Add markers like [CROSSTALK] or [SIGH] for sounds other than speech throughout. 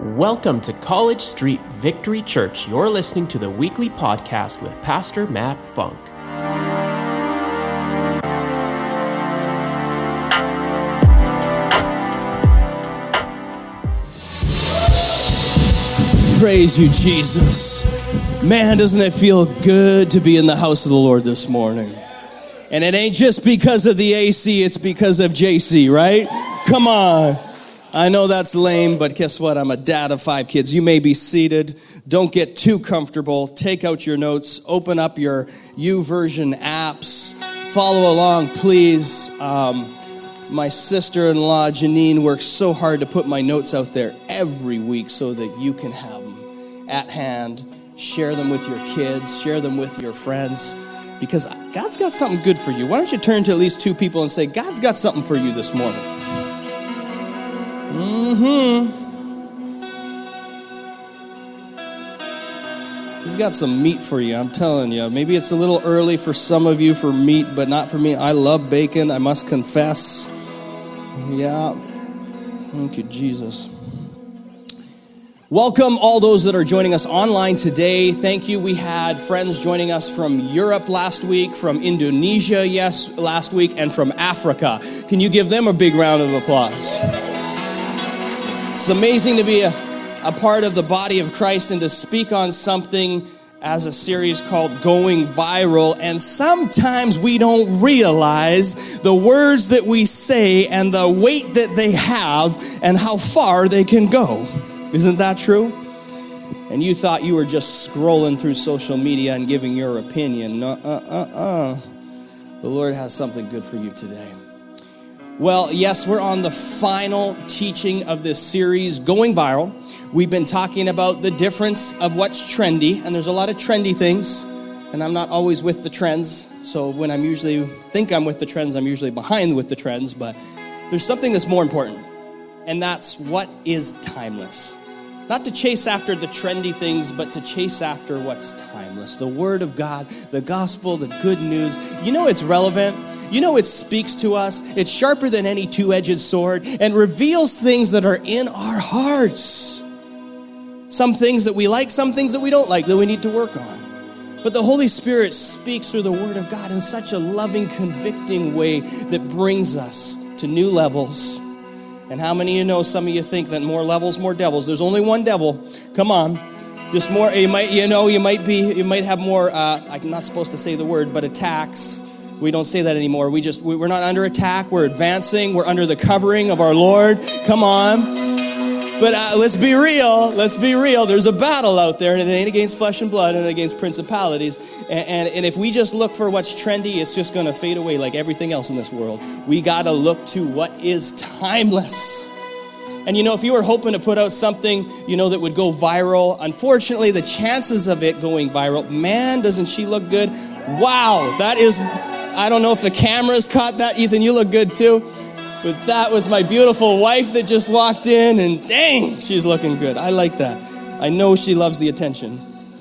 Welcome to College Street Victory Church. You're listening to the weekly podcast with Pastor Matt Funk. Praise you, Jesus. Man, doesn't it feel good to be in the house of the Lord this morning? And it ain't just because of the AC, it's because of JC, right? Come on. I know that's lame, but guess what? I'm a dad of five kids. You may be seated. Don't get too comfortable. Take out your notes. Open up your YouVersion apps. Follow along, please. Um, my sister in law, Janine, works so hard to put my notes out there every week so that you can have them at hand. Share them with your kids, share them with your friends, because God's got something good for you. Why don't you turn to at least two people and say, God's got something for you this morning? Mm-hmm. He's got some meat for you, I'm telling you. Maybe it's a little early for some of you for meat, but not for me. I love bacon, I must confess. Yeah. Thank you, Jesus. Welcome all those that are joining us online today. Thank you. We had friends joining us from Europe last week, from Indonesia, yes, last week, and from Africa. Can you give them a big round of applause? It's amazing to be a, a part of the body of Christ and to speak on something as a series called Going Viral. And sometimes we don't realize the words that we say and the weight that they have and how far they can go. Isn't that true? And you thought you were just scrolling through social media and giving your opinion. Uh uh uh. The Lord has something good for you today. Well, yes, we're on the final teaching of this series, Going Viral. We've been talking about the difference of what's trendy, and there's a lot of trendy things, and I'm not always with the trends. So when I'm usually think I'm with the trends, I'm usually behind with the trends, but there's something that's more important, and that's what is timeless. Not to chase after the trendy things, but to chase after what's timeless. The Word of God, the gospel, the good news. You know it's relevant. You know it speaks to us. It's sharper than any two edged sword and reveals things that are in our hearts. Some things that we like, some things that we don't like, that we need to work on. But the Holy Spirit speaks through the Word of God in such a loving, convicting way that brings us to new levels and how many of you know some of you think that more levels, more devils? There's only one devil. Come on. Just more, you might, you know, you might be, you might have more, uh, I'm not supposed to say the word, but attacks. We don't say that anymore. We just, we're not under attack. We're advancing. We're under the covering of our Lord. Come on. But uh, let's be real. Let's be real. There's a battle out there, and it ain't against flesh and blood and against principalities. And, and, and if we just look for what's trendy, it's just going to fade away like everything else in this world. We got to look to what is timeless. And you know, if you were hoping to put out something, you know, that would go viral, unfortunately, the chances of it going viral, man, doesn't she look good? Wow, that is, I don't know if the cameras caught that. Ethan, you look good too. But that was my beautiful wife that just walked in, and dang, she's looking good. I like that. I know she loves the attention.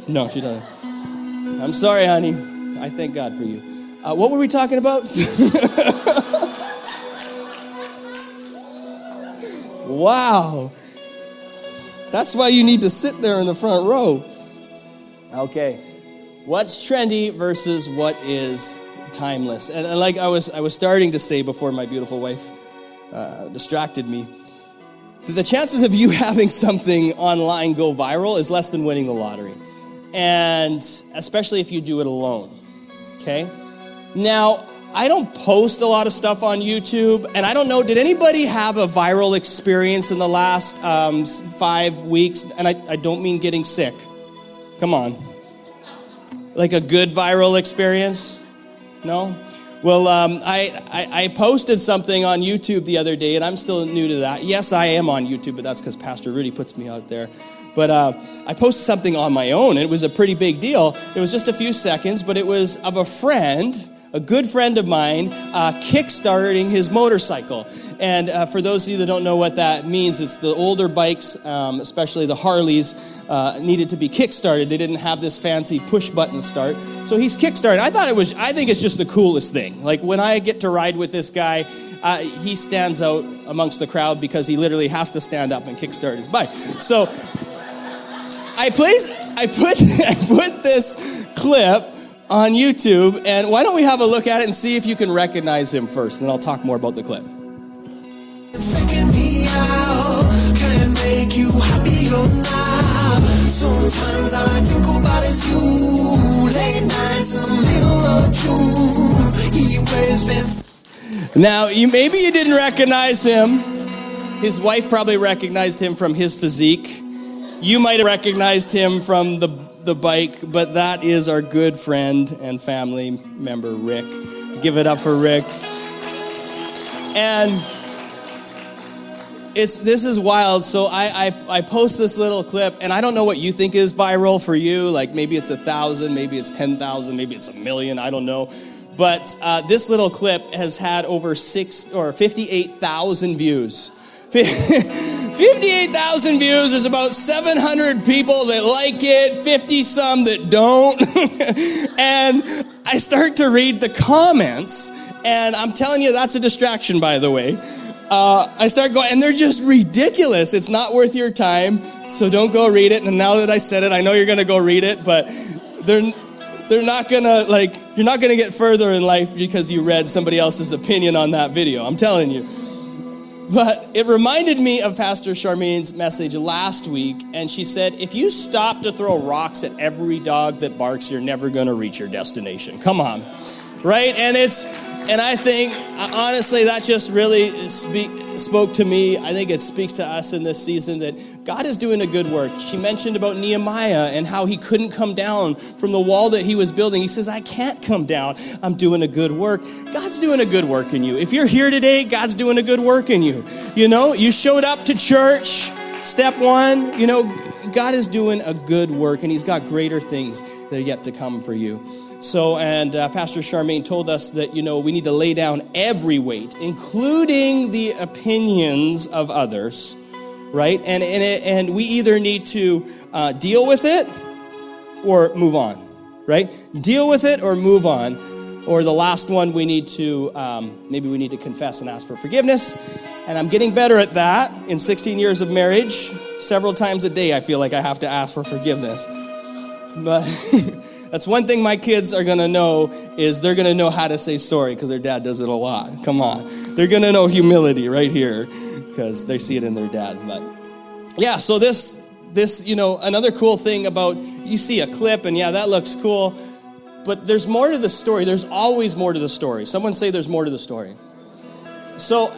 No, she doesn't. I'm sorry, honey. I thank God for you. Uh, what were we talking about? [LAUGHS] wow. That's why you need to sit there in the front row. Okay. What's trendy versus what is timeless? And like I was I was starting to say before my beautiful wife uh, distracted me. The chances of you [LAUGHS] having something online go viral is less than winning the lottery. And especially if you do it alone. Okay? Now, I don't post a lot of stuff on YouTube, and I don't know, did anybody have a viral experience in the last um, five weeks? And I, I don't mean getting sick. Come on. Like a good viral experience? No? Well, um, I, I, I, posted something on YouTube the other day, and I'm still new to that. Yes, I am on YouTube, but that's because Pastor Rudy puts me out there. But uh, I posted something on my own, and it was a pretty big deal. It was just a few seconds, but it was of a friend, a good friend of mine, uh, kickstarting his motorcycle. And uh, for those of you that don't know what that means, it's the older bikes, um, especially the Harleys, uh, needed to be kickstarted. They didn't have this fancy push button start. So he's kickstarted. I thought it was, I think it's just the coolest thing. Like when I get to ride with this guy, uh, he stands out amongst the crowd because he literally has to stand up and kickstart his bike. So I place I put [LAUGHS] I put this clip on YouTube, and why don't we have a look at it and see if you can recognize him first, and then I'll talk more about the clip. Sometimes all I think about is you. Late nights in the middle of June. He Now, you maybe you didn't recognize him. His wife probably recognized him from his physique. You might have recognized him from the the bike, but that is our good friend and family member Rick. Give it up for Rick. And it's this is wild. So I, I I post this little clip, and I don't know what you think is viral for you. Like maybe it's a thousand, maybe it's ten thousand, maybe it's a million. I don't know. But uh, this little clip has had over six or fifty-eight thousand views. [LAUGHS] 58,000 views. There's about 700 people that like it, 50 some that don't. [LAUGHS] and I start to read the comments, and I'm telling you, that's a distraction, by the way. Uh, I start going, and they're just ridiculous. It's not worth your time, so don't go read it. And now that I said it, I know you're to go read it, but they're they're not gonna like you're not gonna get further in life because you read somebody else's opinion on that video. I'm telling you. But it reminded me of Pastor Charmaine's message last week, and she said, if you stop to throw rocks at every dog that barks, you're never gonna reach your destination. Come on. Right? And it's, and I think, honestly, that just really speak, spoke to me. I think it speaks to us in this season that God is doing a good work. She mentioned about Nehemiah and how he couldn't come down from the wall that he was building. He says, I can't come down. I'm doing a good work. God's doing a good work in you. If you're here today, God's doing a good work in you. You know, you showed up to church, step one, you know, God is doing a good work and he's got greater things that are yet to come for you. So, and uh, Pastor Charmaine told us that, you know, we need to lay down every weight, including the opinions of others, right? And, and, it, and we either need to uh, deal with it or move on, right? Deal with it or move on. Or the last one, we need to, um, maybe we need to confess and ask for forgiveness. And I'm getting better at that in 16 years of marriage. Several times a day, I feel like I have to ask for forgiveness. But [LAUGHS] that's one thing my kids are gonna know is they're gonna know how to say sorry because their dad does it a lot. Come on, they're gonna know humility right here because they see it in their dad. But yeah, so this this you know another cool thing about you see a clip and yeah that looks cool, but there's more to the story. There's always more to the story. Someone say there's more to the story. So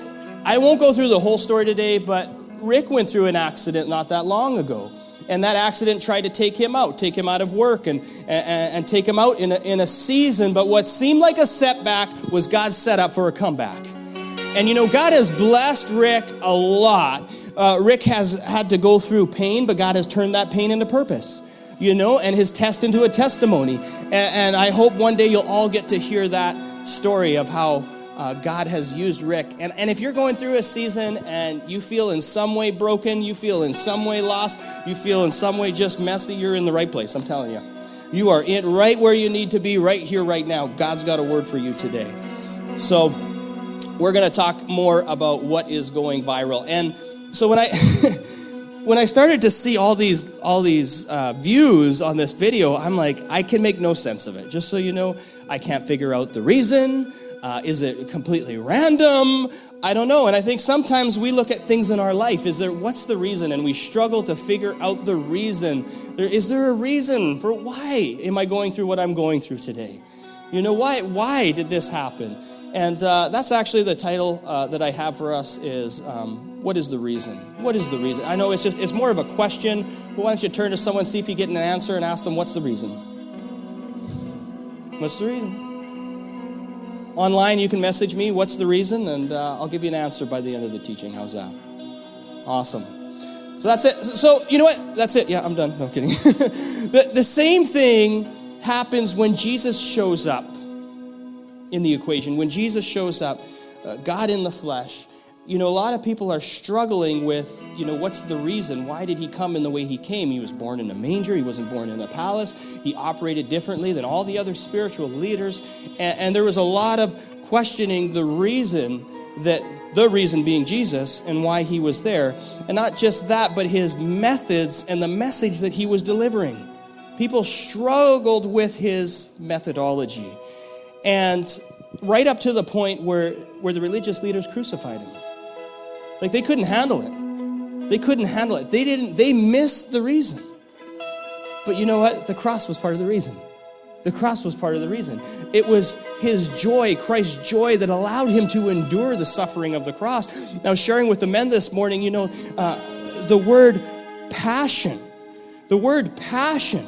I won't go through the whole story today, but Rick went through an accident not that long ago and that accident tried to take him out, take him out of work, and, and, and take him out in a, in a season. But what seemed like a setback was God's setup for a comeback. And you know, God has blessed Rick a lot. Uh, Rick has had to go through pain, but God has turned that pain into purpose you know, and his test into a testimony. And, and, I hope one day you'll all get to hear that story of how uh, God has used Rick. And, and if you're going through a season and you feel in some way broken, you feel in some way lost, you feel in some way just messy, you're in the right place. I'm telling you. You are in right where you need to be, right here, right now. God's got a word for you today. So, we're going to talk more about what is going viral. And so, when I. [LAUGHS] when I started to see all these all these uh, views on this video, I'm like, I can make no sense of it. Just so you know, I can't figure out the reason. Uh, is it completely random? I don't know. And I think sometimes we look at things in our life. Is there what's the reason? And we struggle to figure out the reason. There, is there a reason for why am I going through what I'm going through today? You know why? Why did this happen? And uh, that's actually the title uh, that I have for us is um, what is the reason? What is the reason? I know it's just it's more of a question, but why don't you turn to someone, see if you get an answer, and ask them what's the reason? What's the reason? Online, you can message me, what's the reason? And uh, I'll give you an answer by the end of the teaching. How's that? Awesome. So that's it. So, you know what? That's it. Yeah, I'm done. No kidding. [LAUGHS] the, the same thing happens when Jesus shows up in the equation. When Jesus shows up, uh, God in the flesh, you know, a lot of people are struggling with, you know, what's the reason? Why did he come in the way he came? He was born in a manger. He wasn't born in a palace. He operated differently than all the other spiritual leaders. And, and there was a lot of questioning the reason that The reason being Jesus and why he was there. And not just that, but his methods and the message that he was delivering. People struggled with his methodology. And right up to the point where, where the religious leaders crucified him. Like they couldn't handle it. They couldn't handle it. They didn't, they missed the reason. But you know what? The cross was part of the reason. The cross was part of the reason. It was his joy, Christ's joy, that allowed him to endure the suffering of the cross. Now, sharing with the men this morning, you know, uh, the word passion, the word passion,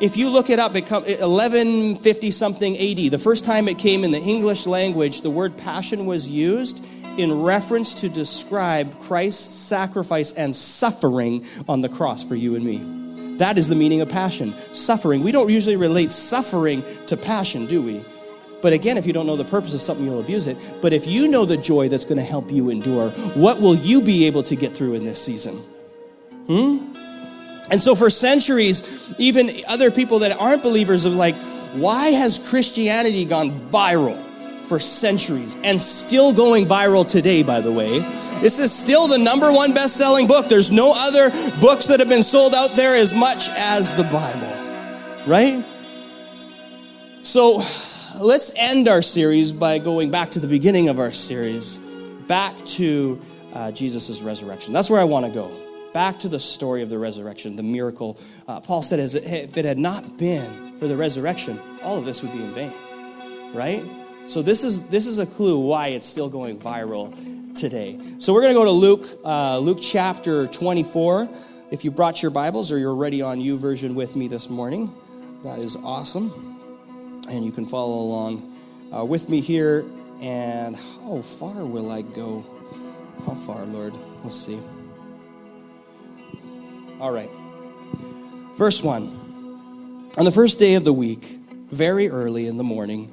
if you look it up, it come 1150 something AD. The first time it came in the English language, the word passion was used in reference to describe Christ's sacrifice and suffering on the cross for you and me. That is the meaning of passion suffering. We don't usually relate suffering to passion, do we? But again, if you don't know the purpose of something, you'll abuse it. But if you know the joy that's going to help you endure, what will you be able to get through in this season? Hmm? And so, for centuries, even other people that aren't believers are like, why has Christianity gone viral? For centuries and still going viral today, by the way. This is still the number one best selling book. There's no other books that have been sold out there as much as the Bible, right? So let's end our series by going back to the beginning of our series, back to uh, Jesus' resurrection. That's where I want to go. Back to the story of the resurrection, the miracle. Uh, Paul said, if it had not been for the resurrection, all of this would be in vain, right? So this is this is a clue why it's still going viral today. So we're going to go to Luke uh, Luke chapter 24. If you brought your Bibles or you're ready on YouVersion with me this morning, that is awesome, and you can follow along uh, with me here. And how far will I go? How far, Lord? Let's see. All right. Verse 1. On the first day of the week, very early in the morning,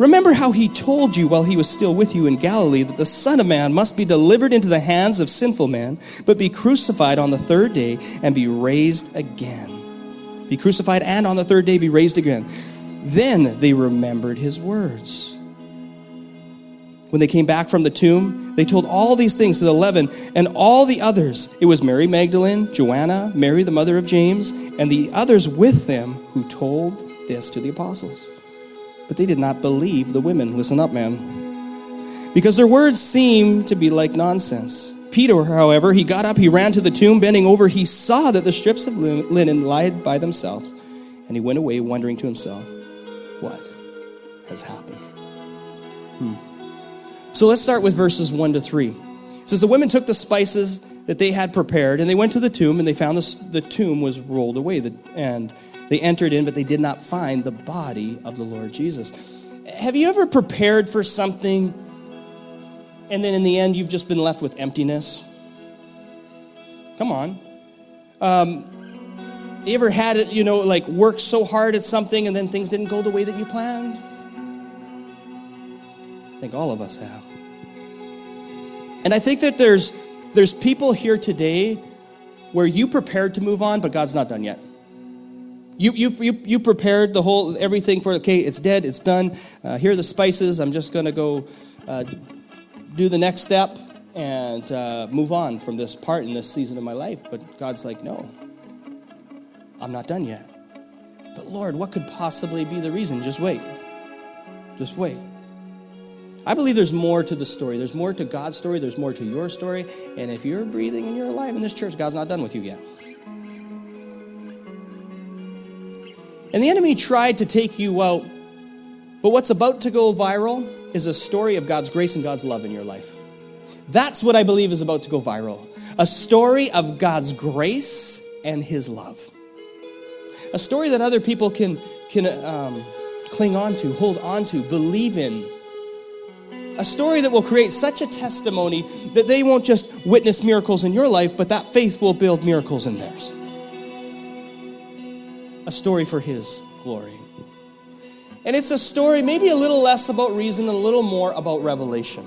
Remember how he told you while he was still with you in Galilee that the Son of Man must be delivered into the hands of sinful men, but be crucified on the third day and be raised again. Be crucified and on the third day be raised again. Then they remembered his words. When they came back from the tomb, they told all these things to the eleven and all the others. It was Mary Magdalene, Joanna, Mary the mother of James, and the others with them who told this to the apostles. But they did not believe the women. Listen up, man. Because their words seemed to be like nonsense. Peter, however, he got up, he ran to the tomb, bending over, he saw that the strips of linen lied by themselves, and he went away wondering to himself, What has happened? Hmm. So let's start with verses 1 to 3. It says, The women took the spices that they had prepared, and they went to the tomb, and they found the, the tomb was rolled away, the, and they entered in, but they did not find the body of the Lord Jesus. Have you ever prepared for something and then in the end you've just been left with emptiness? Come on. Um, you ever had it, you know, like work so hard at something and then things didn't go the way that you planned? I think all of us have. And I think that there's there's people here today where you prepared to move on, but God's not done yet. You, you, you, you prepared the whole, everything for, okay, it's dead, it's done. Uh, here are the spices. I'm just going to go uh, do the next step and uh, move on from this part in this season of my life. But God's like, no, I'm not done yet. But Lord, what could possibly be the reason? Just wait. Just wait. I believe there's more to the story. There's more to God's story. There's more to your story. And if you're breathing and you're alive in this church, God's not done with you yet. And the enemy tried to take you out. But what's about to go viral is a story of God's grace and God's love in your life. That's what I believe is about to go viral. A story of God's grace and his love. A story that other people can, can um, cling on to, hold on to, believe in. A story that will create such a testimony that they won't just witness miracles in your life, but that faith will build miracles in theirs. A story for His glory. And it's a story maybe a little less about reason and a little more about revelation.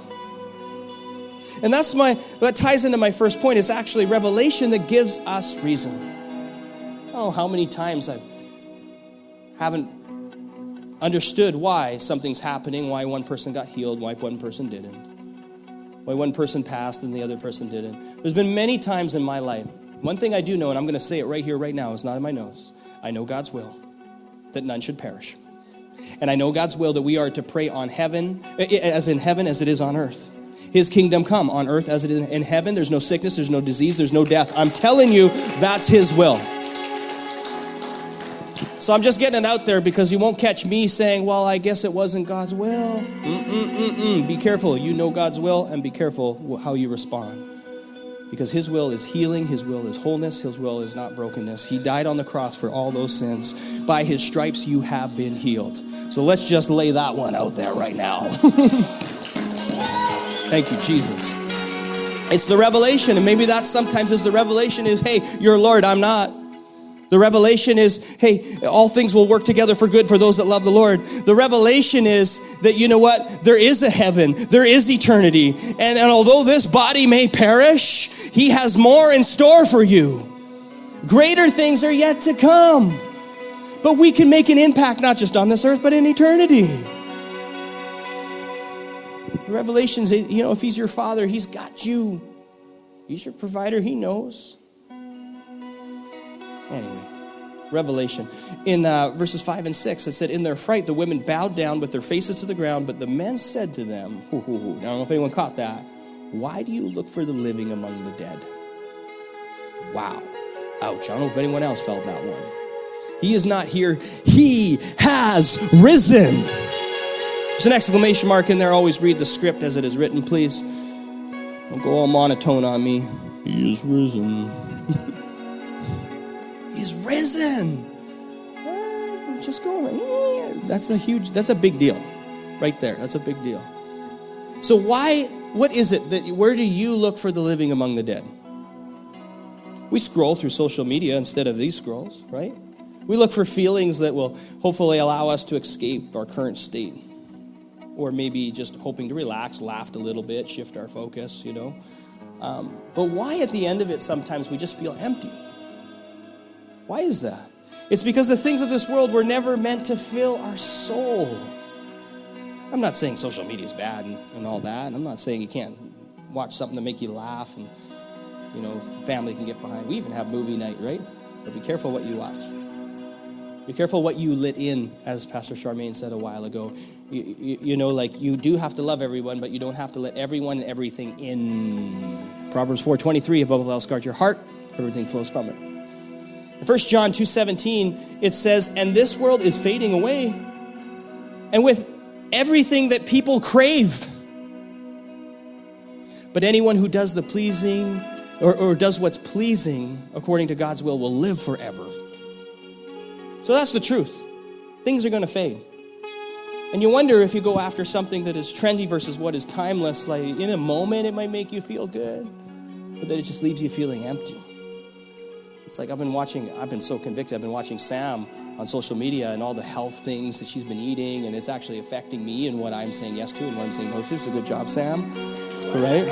And that's my that ties into my first point. It's actually revelation that gives us reason. Know how many times I haven't understood why something's happening, why one person got healed, why one person didn't, why one person passed and the other person didn't. There's been many times in my life. One thing I do know, and I'm going to say it right here, right now, it's not in my notes. I know God's will, that none should perish. And I know God's will that we are to pray on heaven, eh, eh, as in heaven as it is on earth. His kingdom come on earth as it is in heaven. There's no sickness, there's no disease, there's no death. I'm telling you, that's His will. So I'm just getting it out there because you won't catch me saying, well, I guess it wasn't God's will. Mm-mm-mm-mm. Be careful. You know God's will and be careful how you respond. Because His will is healing, His will is wholeness, His will is not brokenness. He died on the cross for all those sins. By His stripes, you have been healed. So let's just lay that one out there right now. [LAUGHS] Thank you, Jesus. It's the revelation, and maybe that sometimes is the revelation is, hey, you're Lord, I'm not. The revelation is, hey, all things will work together for good for those that love the Lord. The revelation is that, you know what? There is a heaven, there is eternity. And, and although this body may perish, He has more in store for you. Greater things are yet to come. But we can make an impact not just on this earth, but in eternity. The revelations, you know, if He's your Father, He's got you. He's your provider, He knows. Anyway, Revelation. In uh, verses 5 and 6, it said, In their fright, the women bowed down with their faces to the ground, but the men said to them, hoo, hoo, hoo. I don't know if anyone caught that. Why do you look for the living among the dead? Wow. Ouch. I don't know if anyone else felt that one. He is not here, He has risen. There's an exclamation mark in there. Always read the script as it is written, please. Don't go all monotone on me. He is risen. [LAUGHS] He's risen. Uh, just go. That's a huge, that's a big deal. Right there. That's a big deal. So why, what is it that, where do you look for the living among the dead? We scroll through social media instead of these scrolls, right? We look for feelings that will hopefully allow us to escape our current state. Or maybe just hoping to relax, laugh a little bit, shift our focus, you know. Um, but why at the end of it sometimes we just feel empty? Why is that? It's because the things of this world were never meant to fill our soul. I'm not saying social media is bad and, and all that. I'm not saying you can't watch something to make you laugh and, you know, family can get behind. We even have movie night, right? But be careful what you watch. Be careful what you lit in, as Pastor Charmaine said a while ago. You, you, you, know, like you do have to love everyone, but you don't have to let everyone and everything in. Proverbs 4.23, above all else, guard your heart. Everything flows from it. In 1 John 2:17, it says, "And this world is fading away, and with everything that people crave. But anyone who does the pleasing or, or does what's pleasing according to God's will will live forever." So that's the truth. Things are going to fade. And you wonder if you go after something that is trendy versus what is timeless, like in a moment it might make you feel good, but then it just leaves you feeling empty. It's like I've been watching, I've been so convicted. I've been watching Sam on social media and all the health things that she's been eating, and it's actually affecting me and what I'm saying yes to and what I'm saying no to. So good job, Sam. Right?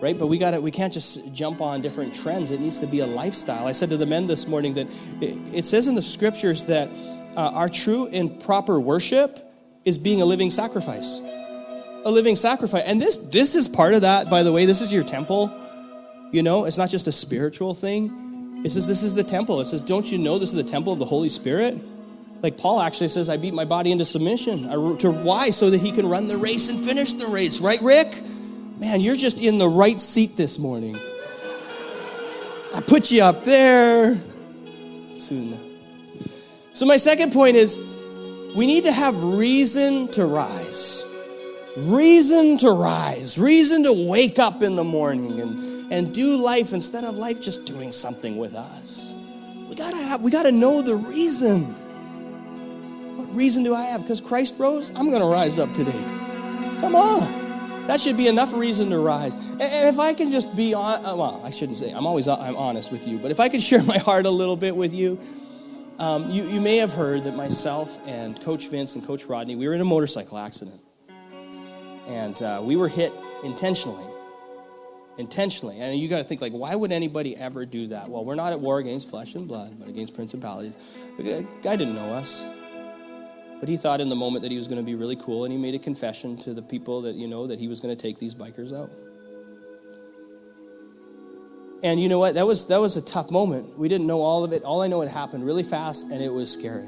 [LAUGHS] right? But we got to we can't just jump on different trends. It needs to be a lifestyle. I said to the men this morning that it, it says in the scriptures that uh, our true and proper worship is being a living sacrifice a living sacrifice. And this this is part of that, by the way. This is your temple. You know, it's not just a spiritual thing. It says this is the temple. It says, don't you know this is the temple of the Holy Spirit? Like Paul actually says, I beat my body into submission. I, to why? So that he can run the race and finish the race, right, Rick? Man, you're just in the right seat this morning. I put you up there. Soon. So my second point is we need to have reason to rise reason to rise, reason to wake up in the morning and, and do life instead of life just doing something with us. We gotta have, we gotta know the reason. What reason do I have? Because Christ rose, I'm to rise up today. Come on. That should be enough reason to rise. And, if I can just be on, uh, well, I shouldn't say, I'm always I'm honest with you, but if I could [LAUGHS] share my heart a little bit with you, um, you, you may have heard that myself and Coach Vince and Coach Rodney, we were in a motorcycle accident. And uh, we were hit intentionally intentionally. And you got to think like, why would anybody ever do that? Well, we're not at war against flesh and blood, but against principalities. The guy didn't know us, but he thought in the moment that he was going to be really cool, and he made a confession to the people that you know that he was going to take these bikers out. And you know what? That was that was a tough moment. We didn't know all of it. All I know it happened really fast, and it was scary.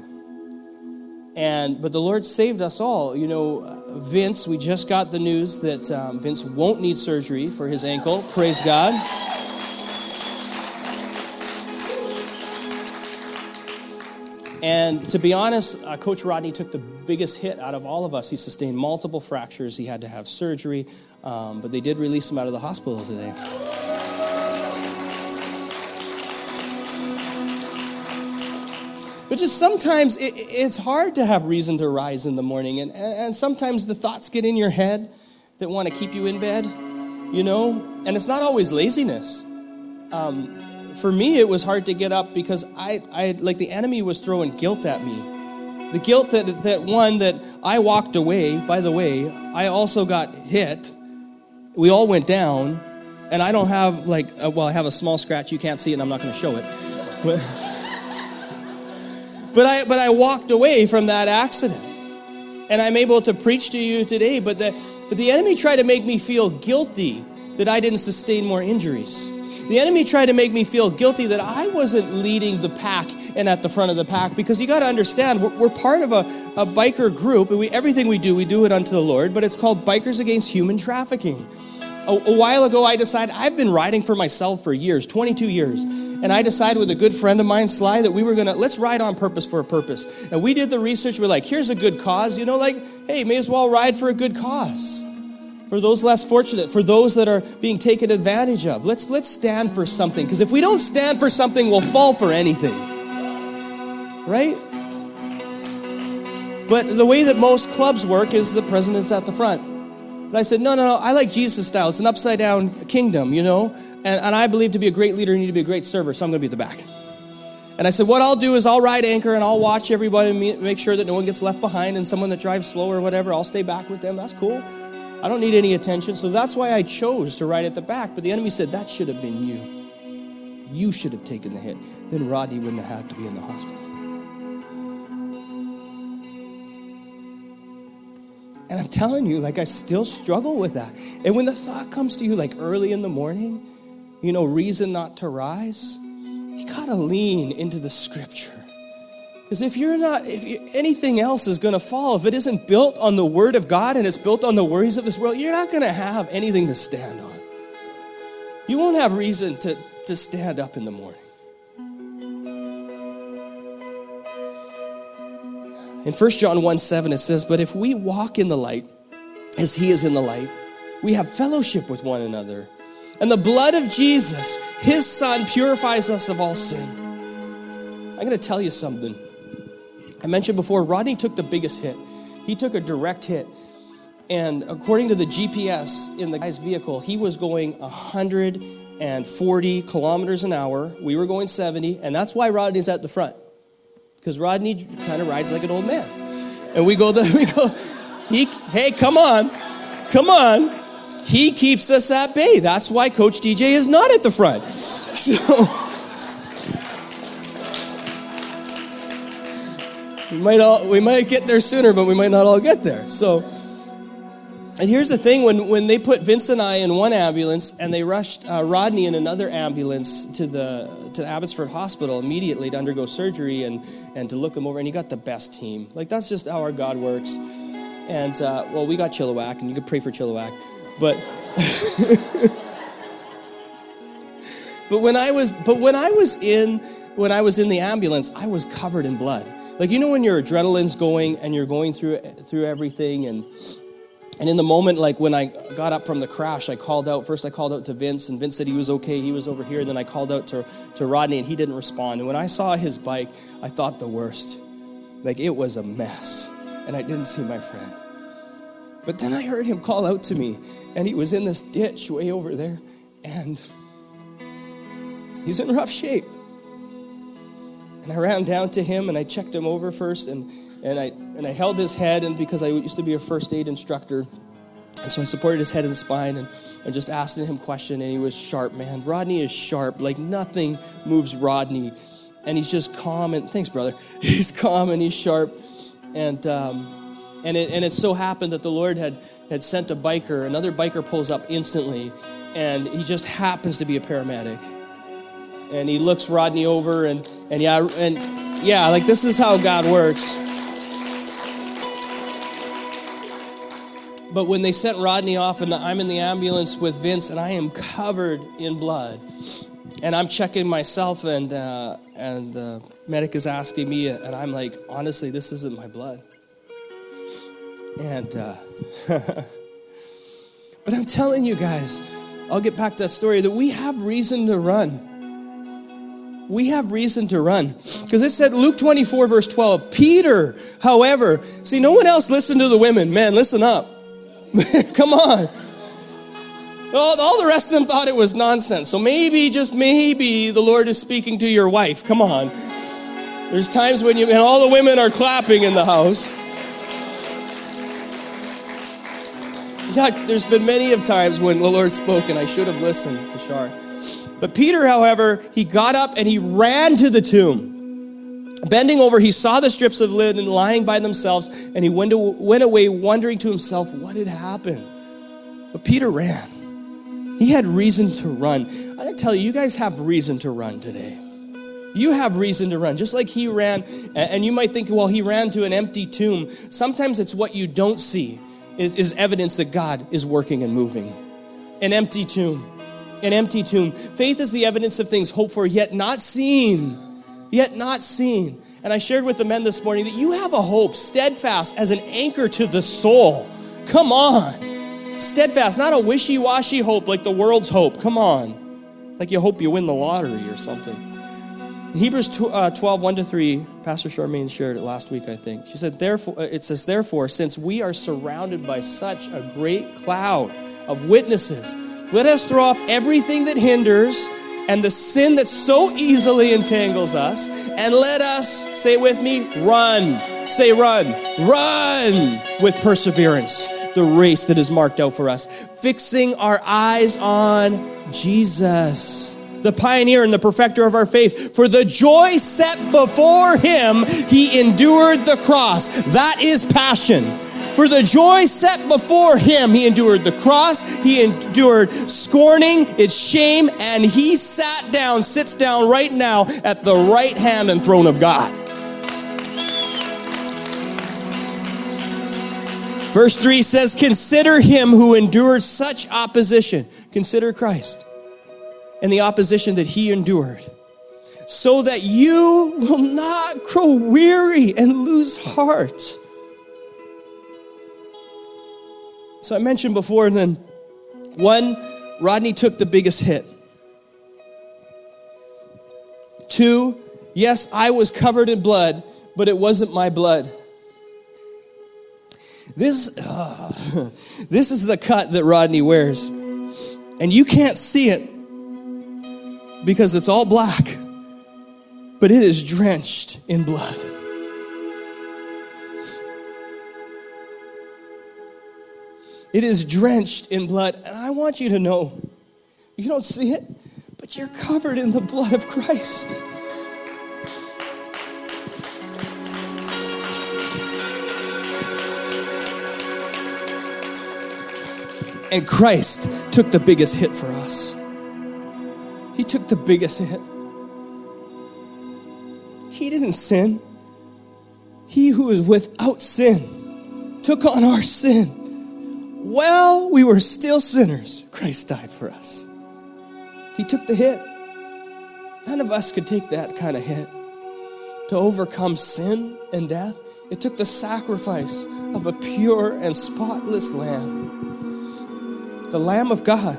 And but the Lord saved us all. You know, Vince. We just got the news that um, Vince won't need surgery for his ankle. Praise God. And to be honest, uh, Coach Rodney took the biggest hit out of all of us. He sustained multiple fractures. He had to have surgery, um, but they did release him out of the hospital today. But just sometimes it, it's hard to have reason to rise in the morning. And, and sometimes the thoughts get in your head that want to keep you in bed, you know? And it's not always laziness. Um, for me, it was hard to get up because I, I, like the enemy was throwing guilt at me. The guilt that, that one, that I walked away, by the way, I also got hit. We all went down. And I don't have like, uh, well, I have a small scratch. You can't see it, and I'm not going to show it. But, [LAUGHS] but I, but I walked away from that accident. And I'm able to preach to you today. But the, but the enemy tried to make me feel guilty that I didn't sustain more injuries. The enemy tried to make me feel guilty that I wasn't leading the pack and at the front of the pack because you got to understand, we're, we're, part of a, a biker group, and we, everything we do, we do it unto the Lord, but it's called Bikers Against Human Trafficking. A, a while ago, I decided I've been riding for myself for years 22 years. And I decided with a good friend of mine, Sly, that we were gonna let's ride on purpose for a purpose. And we did the research. We're like, here's a good cause, you know, like, hey, may as well ride for a good cause. For those less fortunate, for those that are being taken advantage of. Let's let's stand for something. Because if we don't stand for something, we'll fall for anything. Right? But the way that most clubs work is the president's at the front. But I said, no, no, no, I like Jesus style. It's an upside down kingdom, you know? And, and I believe to be a great leader, you need to be a great server, so I'm going to be at the back. And I said, what I'll do is I'll ride anchor and I'll watch everybody and make sure that no one gets left behind and someone that drives slow or whatever, I'll stay back with them. That's cool. I don't need any attention. So that's why I chose to ride at the back. But the enemy said, that should have been you. You should have taken the hit. Then Rodney wouldn't have had to be in the hospital. And I'm telling you, like, I still struggle with that. And when the thought comes to you, like early in the morning, you know, reason not to rise, you gotta lean into the scripture. Because if you're not, if you, anything else is gonna fall, if it isn't built on the word of God and it's built on the worries of this world, you're not gonna have anything to stand on. You won't have reason to, to stand up in the morning. In 1 John 1 7, it says, But if we walk in the light as he is in the light, we have fellowship with one another and the blood of Jesus, his son, purifies us of all sin. I'm going to tell you something. I mentioned before, Rodney took the biggest hit. He took a direct hit. And according to the GPS in the guy's vehicle, he was going 140 kilometers an hour. We were going 70, and that's why Rodney's at the front. Because Rodney kind of rides like an old man. And we go, the, [LAUGHS] we go, he, hey, come on, come on. He keeps us at bay. That's why Coach DJ is not at the front. [LAUGHS] So we might all we might get there sooner, but we might not all get there. So and here's the thing: when when they put Vince and I in one ambulance and they rushed uh, Rodney in another ambulance to the to Abbotsford Hospital immediately to undergo surgery and and to look him over, and he got the best team. Like that's just how our God works. And uh, well, we got Chilliwack, and you could pray for Chilliwack. But but when I was but when I was in when I was in the ambulance, I was covered in blood. Like you know when your adrenaline's going and you're going through through everything and and in the moment, like when I got up from the crash, I called out. First, I called out to Vince, and Vince said he was okay. He was over here. And then I called out to, to Rodney, and he didn't respond. And when I saw his bike, I thought the worst. Like it was a mess. And I didn't see my friend. But then I heard him call out to me, and he was in this ditch way over there, and he's in rough shape. And I ran down to him and I checked him over first, and, and, I, and I held his head, and because I used to be a first aid instructor, and so I supported his head and spine and, and just asked him question, and he was sharp, man. Rodney is sharp, like nothing moves Rodney. And he's just calm and thanks, brother. [LAUGHS] He's calm and he's sharp. And um, and it and it so happened that the Lord had had sent a biker. Another biker pulls up instantly, and he just happens to be a paramedic. And he looks Rodney over and and yeah and yeah, like this is how God works. But when they sent Rodney off, and I'm in the ambulance with Vince, and I am covered in blood, and I'm checking myself, and uh, and the medic is asking me, and I'm like, honestly, this isn't my blood. And uh, [LAUGHS] but I'm telling you guys, I'll get back to that story that we have reason to run. We have reason to run. Because it said, Luke 24, verse 12, Peter, however, see, no one else listened to the women. Man, listen up. [LAUGHS] Come on. All, all the rest of them thought it was nonsense. So maybe, just maybe, the Lord is speaking to your wife. Come on. There's times when you, and all the women are clapping in the house. Yeah, there's been many of times when the Lord spoke and I should have listened to Shar. But Peter, however, he got up and he ran to the tomb. Bending over, he saw the strips of linen lying by themselves, and he went, away wondering to himself what had happened. But Peter ran. He had reason to run. I tell you, you guys have reason to run today. You have reason to run, just like he ran. And you might think, well, he ran to an empty tomb. Sometimes it's what you don't see is, is evidence that God is working and moving. An empty tomb. An empty tomb. Faith is the evidence of things hoped for, yet not seen. Yet not seen. And I shared with the men this morning that you have a hope, steadfast as an anchor to the soul. Come on. Steadfast, not a wishy washy hope like the world's hope. Come on. Like you hope you win the lottery or something. In Hebrews uh, 12, 1 to 3, Pastor Charmaine shared it last week, I think. She said, Therefore, uh, it says, Therefore, since we are surrounded by such a great cloud of witnesses, let us throw off everything that hinders and the sin that so easily entangles us, and let us, say with me, run. Say run. Run with perseverance the race that is marked out for us, fixing our eyes on Jesus the pioneer and the perfecter of our faith. For the joy set before him, he endured the cross. That is passion. For the joy set before him, he endured the cross, he endured scorning, its shame, and he sat down, sits down right now at the right hand and throne of God. Verse 3 says, Consider him who endured such opposition. Consider Christ and the opposition that he endured, so that you will not grow weary and lose heart. So I mentioned before, and then one, Rodney took the biggest hit. Two, yes, I was covered in blood, but it wasn't my blood. This, uh, [LAUGHS] this is the cut that Rodney wears. And you can't see it because it's all black, but it is drenched in blood. It is drenched in blood. And I want you to know you don't see it, but you're covered in the blood of Christ. And Christ took the biggest hit for us. Took the biggest hit. He didn't sin. He who is without sin took on our sin. While we were still sinners, Christ died for us. He took the hit. None of us could take that kind of hit. To overcome sin and death, it took the sacrifice of a pure and spotless lamb. The Lamb of God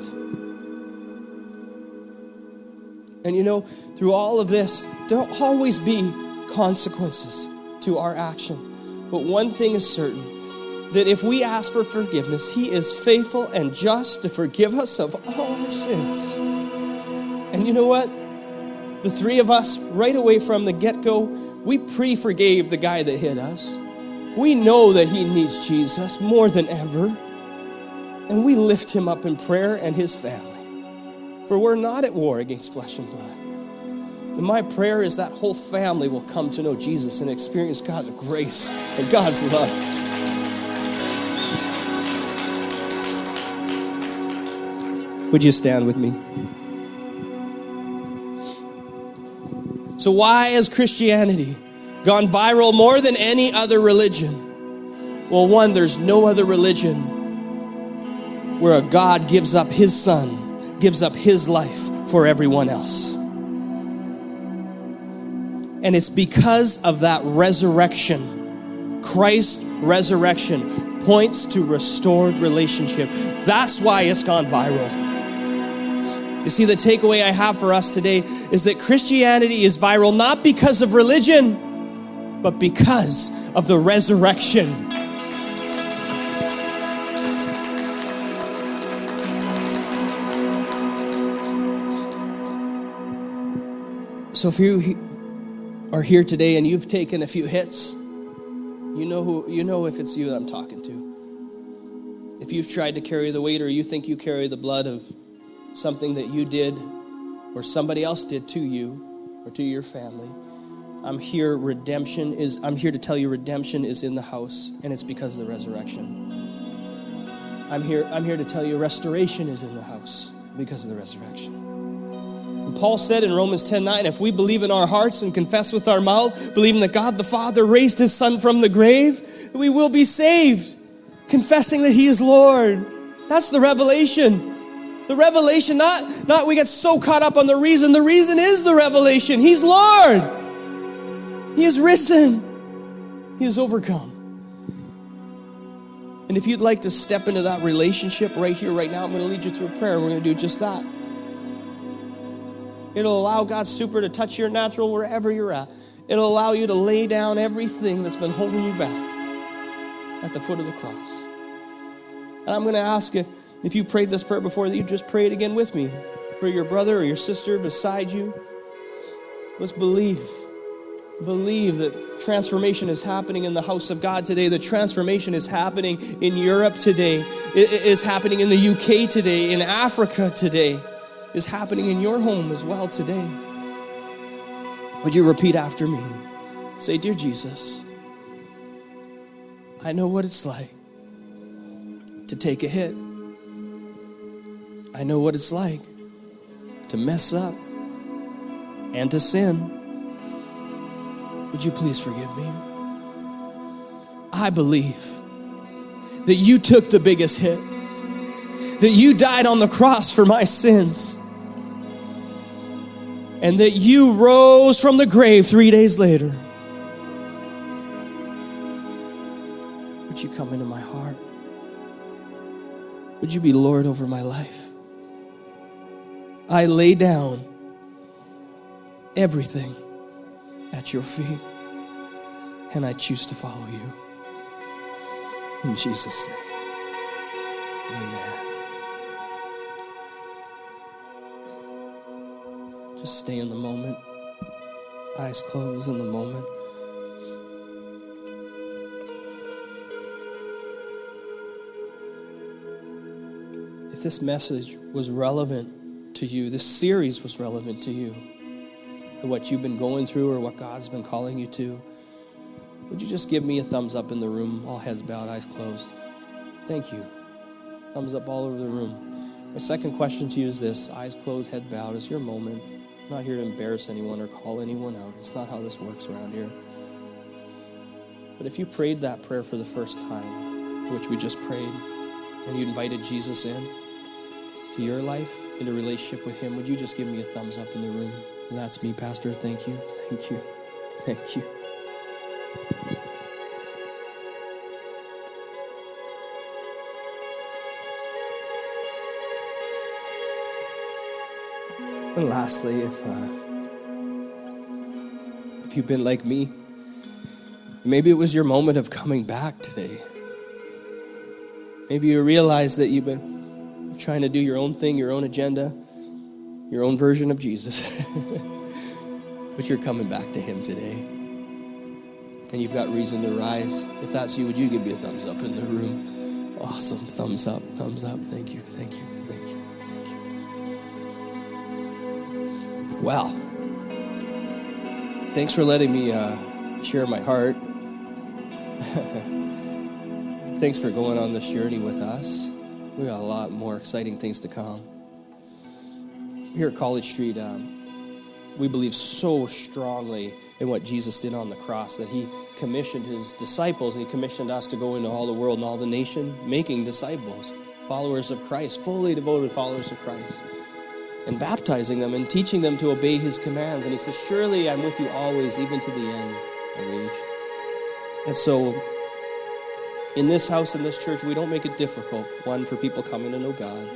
and you know, through all of this, there'll always be consequences. to our action. But one thing is certain that if we ask for forgiveness, He is faithful and just to forgive us of all our sins. And you know what? The three of us, right away from the get go, we pre forgave the guy that hit us. We know that he needs Jesus more than ever. And we lift him up in prayer and his family. For we're not at war against flesh and blood. And my prayer is that whole family will come to know Jesus and experience God's grace and God's love. Would you stand with me? So, why has Christianity gone viral more than any other religion? Well, one, there's no other religion where a God gives up his son, gives up his life for everyone else. And it's because of that resurrection. Christ's resurrection points to restored relationship. That's why it's gone viral. You see, the takeaway I have for us today is that Christianity is viral not because of religion, but because of the resurrection. So if you are here today and you've taken a few hits, you know who you know if it's you that I'm talking to. If you've tried to carry the weight or you think you carry the blood of something that you did or somebody else did to you or to your family, I'm here redemption is I'm here to tell you redemption is in the house and it's because of the resurrection. I'm here I'm here to tell you restoration is in the house because of the resurrection. Paul said in Romans 10 9, if we believe in our hearts and confess with our mouth, believing that God the Father raised his Son from the grave, we will be saved, confessing that he is Lord. That's the revelation. The revelation, not, not we get so caught up on the reason. The reason is the revelation. He's Lord. He is risen. He has overcome. And if you'd like to step into that relationship right here, right now, I'm going to lead you through a prayer. We're going to do just that. It'll allow God's super to touch your natural wherever you're at. It'll allow you to lay down everything that's been holding you back at the foot of the cross. And I'm going to ask you if you prayed this prayer before, that you just pray it again with me for your brother or your sister beside you. Let's believe. Believe that transformation is happening in the house of God today. The transformation is happening in Europe today. It is happening in the UK today, in Africa today is happening in your home as well today. Would you repeat after me? Say, Dear Jesus, I know what it's like to take a hit. I know what it's like to mess up and to sin. Would you please forgive me? I believe that you took the biggest hit, that you died on the cross for my sins and that you rose from the grave three days later. Would you come into my heart? Would you be Lord over my life? I lay down everything at your feet, and I choose to follow you. In Jesus' name, amen. Just stay in the moment. Eyes closed in the moment. If this message was relevant to you, this series was relevant to you, and what you've been going through or what God's been calling you to, would you just give me a thumbs up in the room, all heads bowed, eyes closed? Thank you. Thumbs up all over the room. My second question to you is this eyes closed, head bowed. Is your moment. I'm not here to embarrass anyone or call anyone out. It's not how this works around here. But if you prayed that prayer for the first time, which we just prayed, and you invited Jesus in to your life, into relationship with Him, would you just give me a thumbs up in the room? That's me, Pastor. Thank you. Thank you. Thank you. And lastly, if uh, if you've been like me, Maybe it was your moment of coming back today. Maybe you realize that you've been trying to do your own thing, your own agenda, your own version of Jesus. [LAUGHS] but you're coming back to Him today. And you've got reason to rise. If that's you, would you give me a thumbs up in the room? Awesome. Thumbs up, thumbs up. Thank you, thank you, thank you, Wow. Thanks for letting me uh, share my heart. [LAUGHS] Thanks for going on this journey with us. We got a lot more exciting things to come. Here at College Street, um, we believe so strongly in what Jesus did on the cross that he commissioned his disciples and he commissioned us to go into all the world and all the nation, making disciples, followers of Christ, fully devoted followers of Christ, and baptizing them and teaching them to obey his commands. And he says, Surely I'm with you always, even to the end of age. And so, in this house, in this church, we don't make it difficult, one, for people coming to know God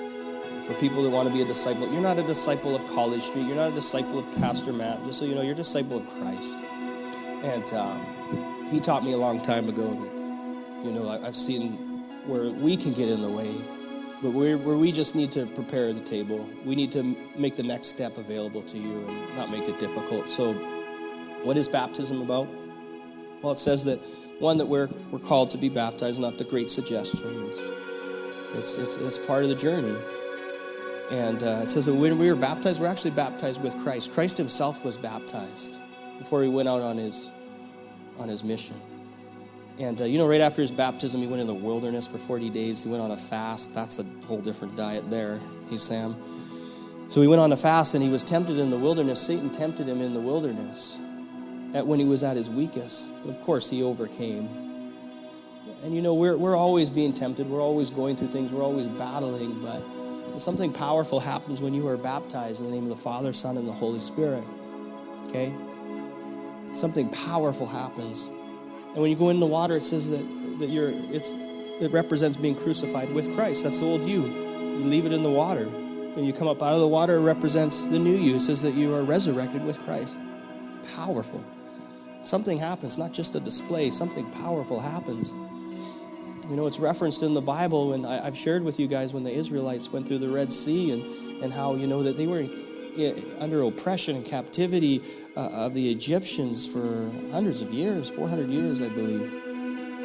for people that want to be a disciple. You're not a disciple of College Street. You're not a disciple of Pastor Matt. Just so you know, you're a disciple of Christ. And um, he taught me a long time ago that, you know, I, have seen where we can get in the way, but where, we just need to prepare the table. We need to make the next step available to you and not make it difficult. So, what is baptism about? Well, it says that one that we're, we're called to be baptized, not the great suggestion. It's, it's, it's, it's part of the journey. And uh, it says that when we were baptized, we're actually baptized with Christ. Christ himself was baptized before he went out on his, on his mission. And uh, you know, right after his baptism, he went in the wilderness for 40 days. He went on a fast. That's a whole different diet there, he's Sam. So he went on a fast and he was tempted in the wilderness. Satan tempted him in the wilderness at when he was at his weakest. But of course, he overcame. And you know, we're, we're always being tempted. We're always going through things. We're always battling. But something powerful happens when you are baptized in the name of the Father, Son, and the Holy Spirit. Okay? Something powerful happens. And when you go in the water, it says that, that you're it's it represents being crucified with Christ. That's the old you. You leave it in the water. When you come up out of the water, it represents the new you. It says that you are resurrected with Christ. It's powerful. Something happens, not just a display, something powerful happens. You know, it's referenced in the Bible, and I, have shared with you guys when the Israelites went through the Red Sea and, and how, you know, that they were under oppression and captivity uh, of the Egyptians for hundreds of years, 400 years, I believe.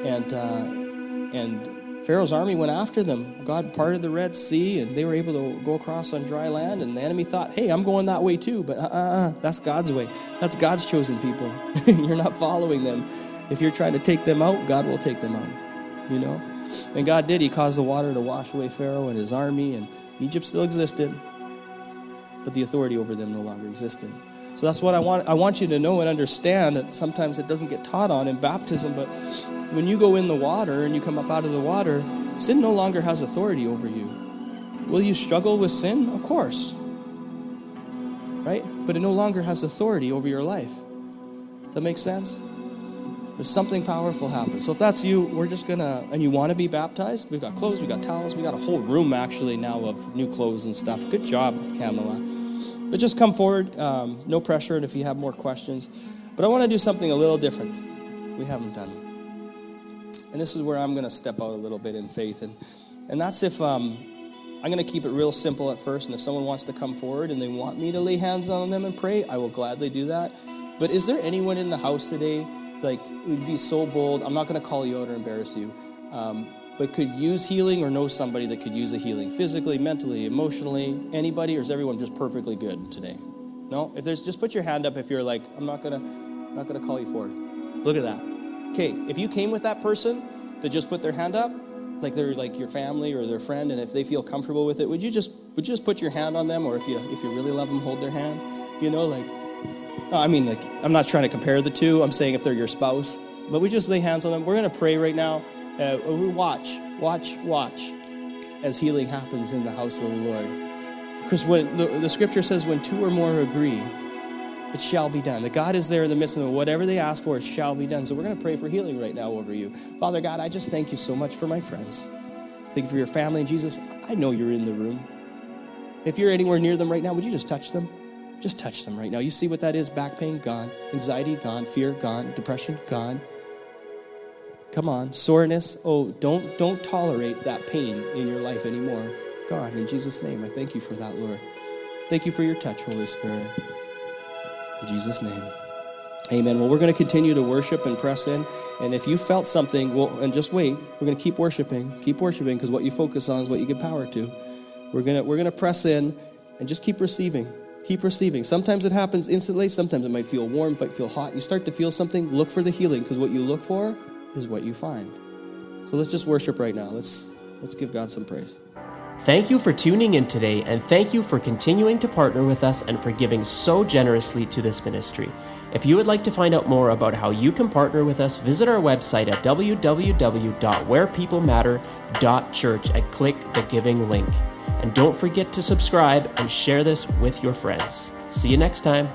And, uh, and Pharaoh's army went after them. God parted the Red Sea, and they were able to go across on dry land. And the enemy thought, hey, I'm going that way too. But uh, uh, uh that's God's way. That's God's chosen people. [LAUGHS] you're not following them. If you're trying to take them out, God will take them out you know. And God did. He caused the water to wash away Pharaoh and his army, and Egypt still existed, but the authority over them no longer existed. So that's what I want. I want you to know and understand that sometimes it doesn't get taught on in baptism, but when you go in the water and you come up out of the water, sin no longer has authority over you. Will you struggle with sin? Of course. Right? But it no longer has authority over your life. That makes sense? There's something powerful happens. So if that's you, we're just gonna, and you want to be baptized, we've got clothes, we've got towels, we got a whole room actually now of new clothes and stuff. Good job, Kamala. But just come forward, um, no pressure, and if you have more questions. But I want to do something a little different. We haven't done. And this is where I'm to step out a little bit in faith. And, and that's if um, I'm going to keep it real simple at first. And if someone wants to come forward and they want me to lay hands on them and pray, I will gladly do that. But is there anyone in the house today like would be so bold. I'm not going to call you out or embarrass you, um, but could use healing or know somebody that could use a healing physically, mentally, emotionally. Anybody, or is everyone just perfectly good today? No. If there's, just put your hand up. If you're like, I'm not gonna, not gonna call you forward. Look at that. Okay. If you came with that person that just put their hand up, like they're like your family or their friend, and if they feel comfortable with it, would you just would you just put your hand on them, or if you if you really love them, hold their hand. You know, like I mean, like, I'm not trying to compare the two. I'm saying if they're your spouse. But we just lay hands on them. We're going to pray right now. Uh, we watch, watch, watch as healing happens in the house of the Lord. Because when the, the scripture says, when two or more agree, it shall be done. That God is there in the midst of them. Whatever they ask for, it shall be done. So we're going to pray for healing right now over you. Father God, I just thank you so much for my friends. Thank you for your family. And Jesus, I know you're in the room. If you're anywhere near them right now, would you just touch them? Just touch them right now. You see what that is? Back pain, gone. Anxiety, gone. Fear, gone. Depression, gone. Come on. Soreness. Oh, don't don't tolerate that pain in your life anymore. God, in Jesus' name, I thank you for that, Lord. Thank you for your touch, Holy Spirit. In Jesus' name. Amen. Well, we're going to continue to worship and press in. And if you felt something, well, and just wait. We're going to keep worshiping. Keep worshiping because what you focus on is what you give power to. We're going to we're going to press in and just keep receiving. Keep receiving. Sometimes it happens instantly. Sometimes it might feel warm, might feel hot. You start to feel something, look for the healing because what you look for is what you find. So let's just worship right now. Let's let's give God some praise. Thank you for tuning in today, and thank you for continuing to partner with us and for giving so generously to this ministry. If you would like to find out more about how you can partner with us, visit our website at www.wherepeoplematter.church and click the giving link. And don't forget to subscribe and share this with your friends. See you next time.